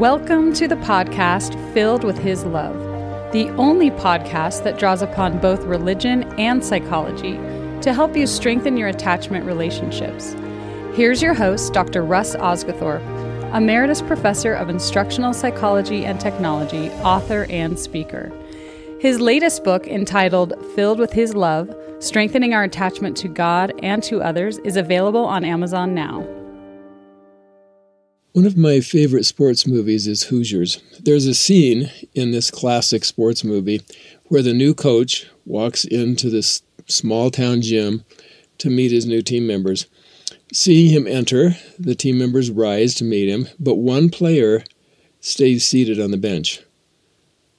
Welcome to the podcast Filled with His Love, the only podcast that draws upon both religion and psychology to help you strengthen your attachment relationships. Here's your host, Dr. Russ Osguthorpe, Emeritus Professor of Instructional Psychology and Technology, author, and speaker. His latest book, entitled Filled with His Love Strengthening Our Attachment to God and to Others, is available on Amazon now. One of my favorite sports movies is Hoosiers. There's a scene in this classic sports movie where the new coach walks into this small town gym to meet his new team members. Seeing him enter, the team members rise to meet him, but one player stays seated on the bench.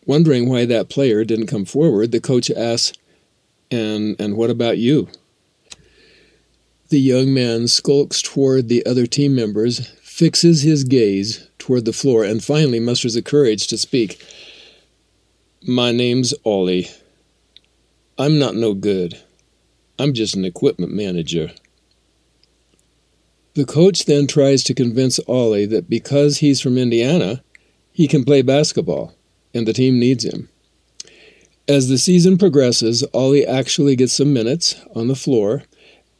Wondering why that player didn't come forward, the coach asks, and, and what about you? The young man skulks toward the other team members, fixes his gaze toward the floor, and finally musters the courage to speak. My name's Ollie. I'm not no good. I'm just an equipment manager. The coach then tries to convince Ollie that because he's from Indiana, he can play basketball and the team needs him. As the season progresses, Ollie actually gets some minutes on the floor,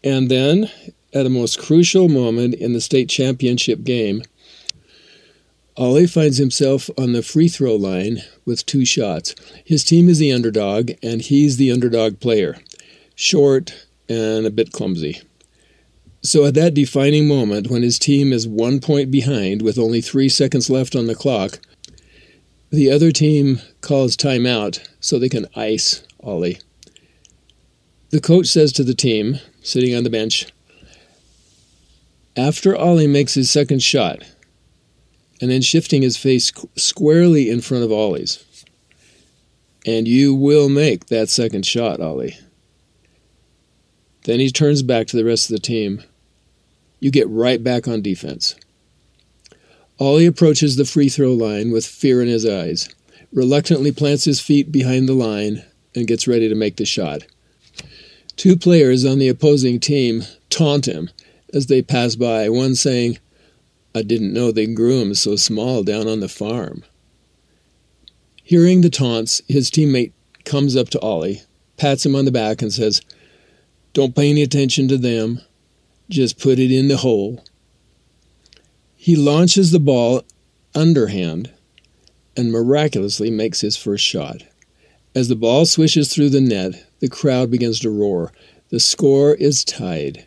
and then, at a most crucial moment in the state championship game, Ollie finds himself on the free throw line with two shots. His team is the underdog, and he's the underdog player, short and a bit clumsy. So, at that defining moment, when his team is one point behind with only three seconds left on the clock, the other team calls timeout so they can ice Ollie. The coach says to the team, sitting on the bench, after Ollie makes his second shot, and then shifting his face squarely in front of Ollie's, and you will make that second shot, Ollie. Then he turns back to the rest of the team. You get right back on defense. Ollie approaches the free throw line with fear in his eyes, reluctantly plants his feet behind the line, and gets ready to make the shot. Two players on the opposing team taunt him as they pass by, one saying, I didn't know they grew him so small down on the farm. Hearing the taunts, his teammate comes up to Ollie, pats him on the back, and says, Don't pay any attention to them. Just put it in the hole. He launches the ball underhand and miraculously makes his first shot. As the ball swishes through the net, the crowd begins to roar. The score is tied.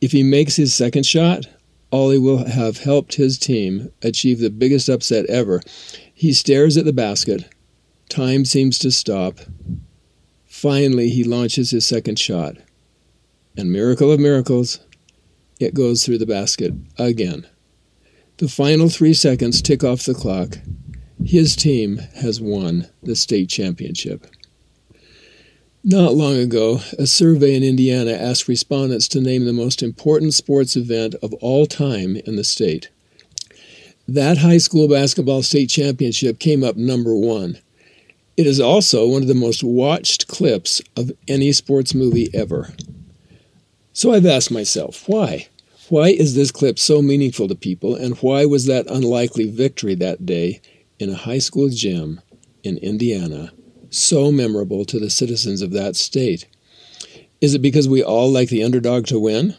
If he makes his second shot, Ollie will have helped his team achieve the biggest upset ever. He stares at the basket. Time seems to stop. Finally, he launches his second shot. And miracle of miracles, it goes through the basket again. The final three seconds tick off the clock. His team has won the state championship. Not long ago, a survey in Indiana asked respondents to name the most important sports event of all time in the state. That high school basketball state championship came up number one. It is also one of the most watched clips of any sports movie ever. So I've asked myself, why? Why is this clip so meaningful to people, and why was that unlikely victory that day in a high school gym in Indiana so memorable to the citizens of that state? Is it because we all like the underdog to win?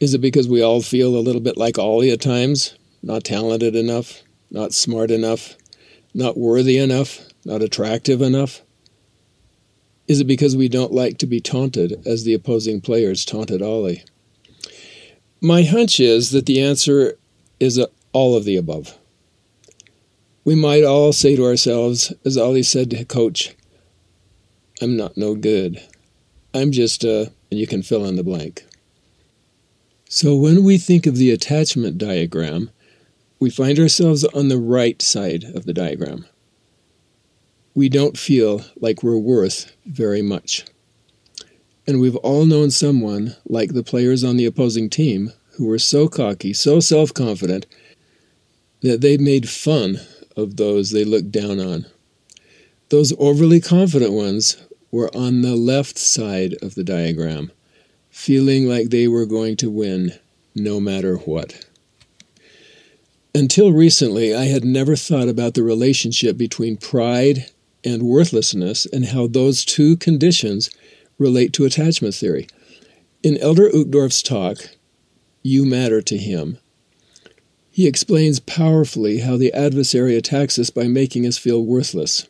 Is it because we all feel a little bit like Ollie at times? Not talented enough, not smart enough, not worthy enough, not attractive enough? Is it because we don't like to be taunted as the opposing players taunted Ollie? My hunch is that the answer is uh, all of the above. We might all say to ourselves, as Ollie said to Coach, I'm not no good. I'm just a, and you can fill in the blank. So when we think of the attachment diagram, we find ourselves on the right side of the diagram. We don't feel like we're worth very much. And we've all known someone, like the players on the opposing team, who were so cocky, so self confident, that they made fun of those they looked down on. Those overly confident ones were on the left side of the diagram, feeling like they were going to win no matter what. Until recently, I had never thought about the relationship between pride and worthlessness and how those two conditions relate to attachment theory. In Elder Uchtdorf's talk, You Matter to Him, he explains powerfully how the adversary attacks us by making us feel worthless.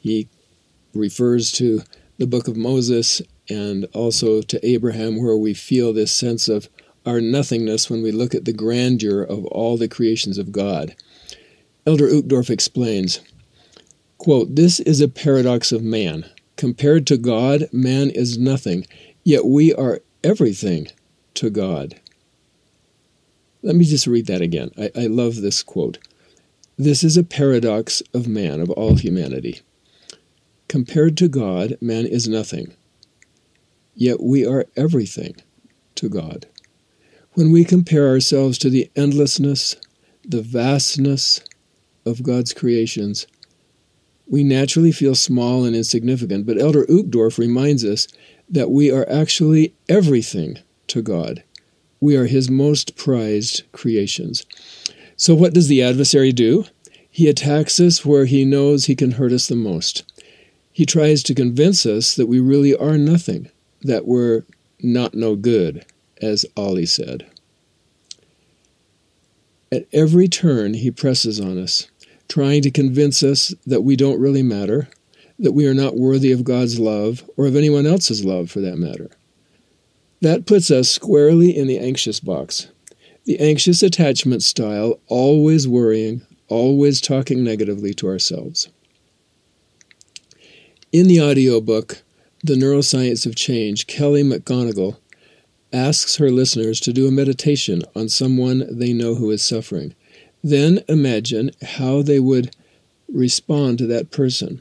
He refers to the book of Moses and also to Abraham, where we feel this sense of our nothingness when we look at the grandeur of all the creations of God. Elder Uchtdorf explains quote, This is a paradox of man. Compared to God, man is nothing, yet we are everything to God. Let me just read that again. I, I love this quote. This is a paradox of man, of all humanity. Compared to God, man is nothing, yet we are everything to God. When we compare ourselves to the endlessness, the vastness of God's creations, we naturally feel small and insignificant, but Elder Uchtdorf reminds us that we are actually everything to God. We are His most prized creations. So, what does the adversary do? He attacks us where he knows he can hurt us the most. He tries to convince us that we really are nothing, that we're not no good, as Ollie said. At every turn, he presses on us, trying to convince us that we don't really matter, that we are not worthy of God's love, or of anyone else's love for that matter. That puts us squarely in the anxious box. The anxious attachment style, always worrying, always talking negatively to ourselves. In the audiobook, The Neuroscience of Change, Kelly McGonigal asks her listeners to do a meditation on someone they know who is suffering. Then imagine how they would respond to that person.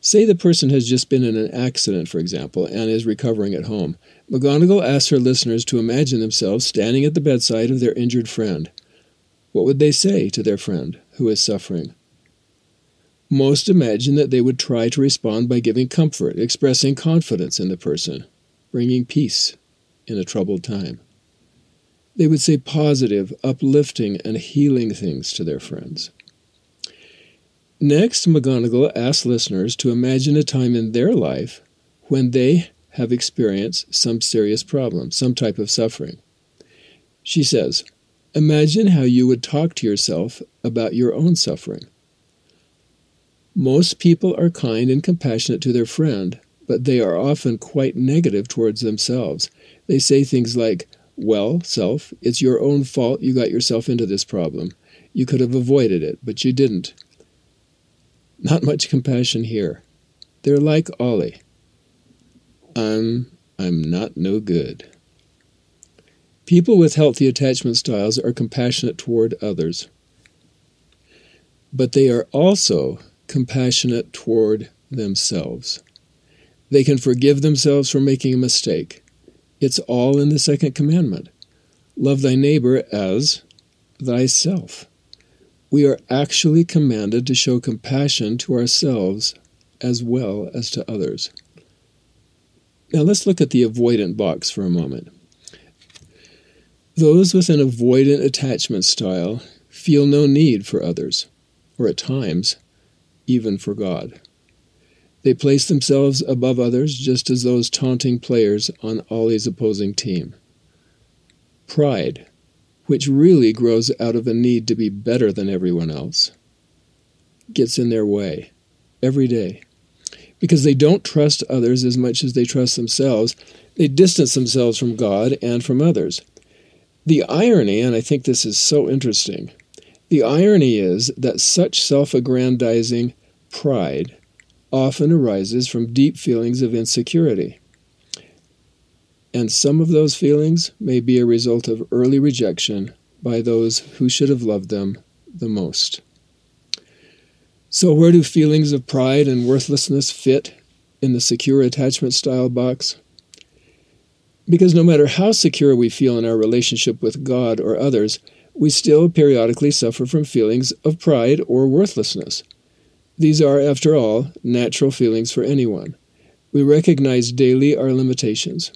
Say the person has just been in an accident, for example, and is recovering at home. McGonigal asks her listeners to imagine themselves standing at the bedside of their injured friend. What would they say to their friend who is suffering? Most imagine that they would try to respond by giving comfort, expressing confidence in the person, bringing peace in a troubled time. They would say positive, uplifting, and healing things to their friends. Next, McGonigal asks listeners to imagine a time in their life when they have experienced some serious problem, some type of suffering. She says, Imagine how you would talk to yourself about your own suffering. Most people are kind and compassionate to their friend, but they are often quite negative towards themselves. They say things like, Well, self, it's your own fault you got yourself into this problem. You could have avoided it, but you didn't. Not much compassion here. They're like Ollie. I'm I'm not no good. People with healthy attachment styles are compassionate toward others, but they are also compassionate toward themselves. They can forgive themselves for making a mistake. It's all in the second commandment love thy neighbor as thyself. We are actually commanded to show compassion to ourselves as well as to others. Now let's look at the avoidant box for a moment. Those with an avoidant attachment style feel no need for others, or at times, even for God. They place themselves above others just as those taunting players on Ollie's opposing team. Pride, which really grows out of a need to be better than everyone else, gets in their way every day. Because they don't trust others as much as they trust themselves, they distance themselves from God and from others. The irony, and I think this is so interesting, the irony is that such self aggrandizing pride often arises from deep feelings of insecurity. And some of those feelings may be a result of early rejection by those who should have loved them the most. So, where do feelings of pride and worthlessness fit in the secure attachment style box? Because no matter how secure we feel in our relationship with God or others, we still periodically suffer from feelings of pride or worthlessness. These are, after all, natural feelings for anyone. We recognize daily our limitations.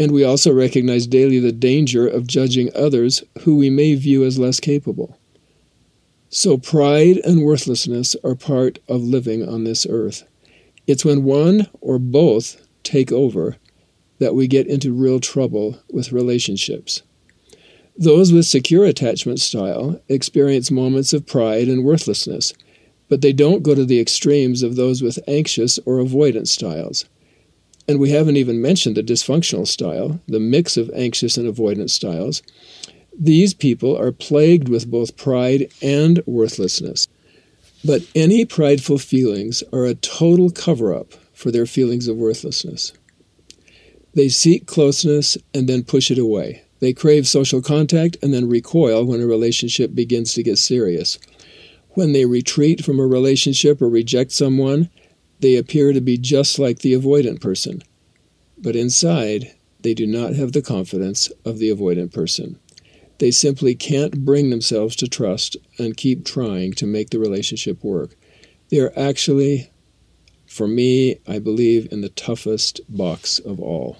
And we also recognize daily the danger of judging others who we may view as less capable. So, pride and worthlessness are part of living on this earth. It's when one or both take over that we get into real trouble with relationships. Those with secure attachment style experience moments of pride and worthlessness, but they don't go to the extremes of those with anxious or avoidant styles. And we haven't even mentioned the dysfunctional style, the mix of anxious and avoidant styles. These people are plagued with both pride and worthlessness. But any prideful feelings are a total cover up for their feelings of worthlessness. They seek closeness and then push it away. They crave social contact and then recoil when a relationship begins to get serious. When they retreat from a relationship or reject someone, they appear to be just like the avoidant person. But inside, they do not have the confidence of the avoidant person. They simply can't bring themselves to trust and keep trying to make the relationship work. They are actually, for me, I believe, in the toughest box of all.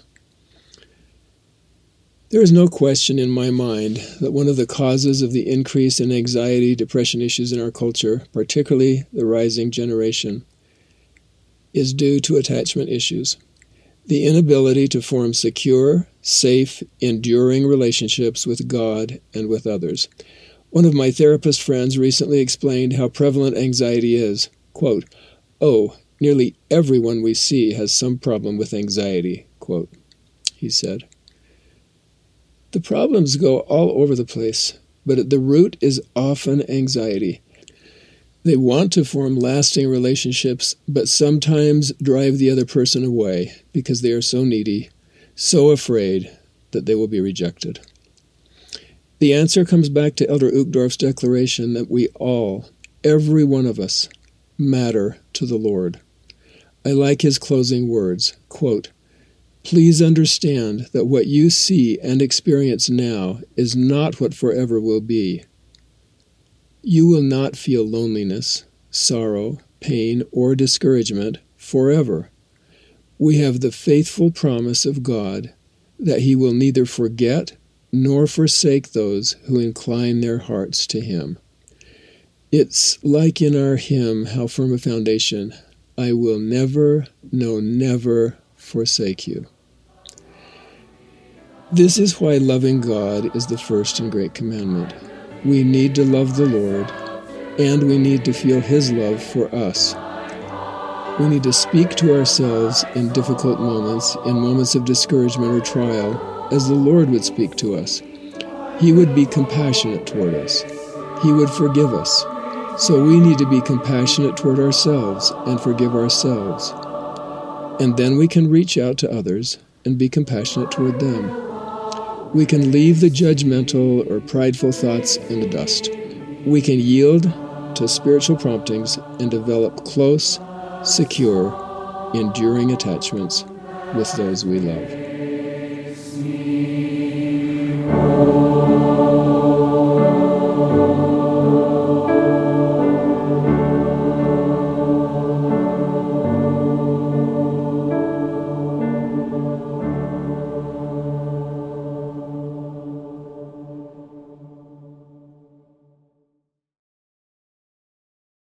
There is no question in my mind that one of the causes of the increase in anxiety, depression issues in our culture, particularly the rising generation, is due to attachment issues. The inability to form secure, safe, enduring relationships with God and with others. One of my therapist friends recently explained how prevalent anxiety is. Quote, Oh, nearly everyone we see has some problem with anxiety, quote, he said. The problems go all over the place, but at the root is often anxiety. They want to form lasting relationships, but sometimes drive the other person away because they are so needy, so afraid that they will be rejected. The answer comes back to Elder Uchtdorf's declaration that we all, every one of us, matter to the Lord. I like his closing words quote, Please understand that what you see and experience now is not what forever will be. You will not feel loneliness, sorrow, pain, or discouragement forever. We have the faithful promise of God that He will neither forget nor forsake those who incline their hearts to Him. It's like in our hymn, How Firm a Foundation I will never, no, never forsake you. This is why loving God is the first and great commandment. We need to love the Lord, and we need to feel His love for us. We need to speak to ourselves in difficult moments, in moments of discouragement or trial, as the Lord would speak to us. He would be compassionate toward us. He would forgive us. So we need to be compassionate toward ourselves and forgive ourselves. And then we can reach out to others and be compassionate toward them. We can leave the judgmental or prideful thoughts in the dust. We can yield to spiritual promptings and develop close, secure, enduring attachments with those we love.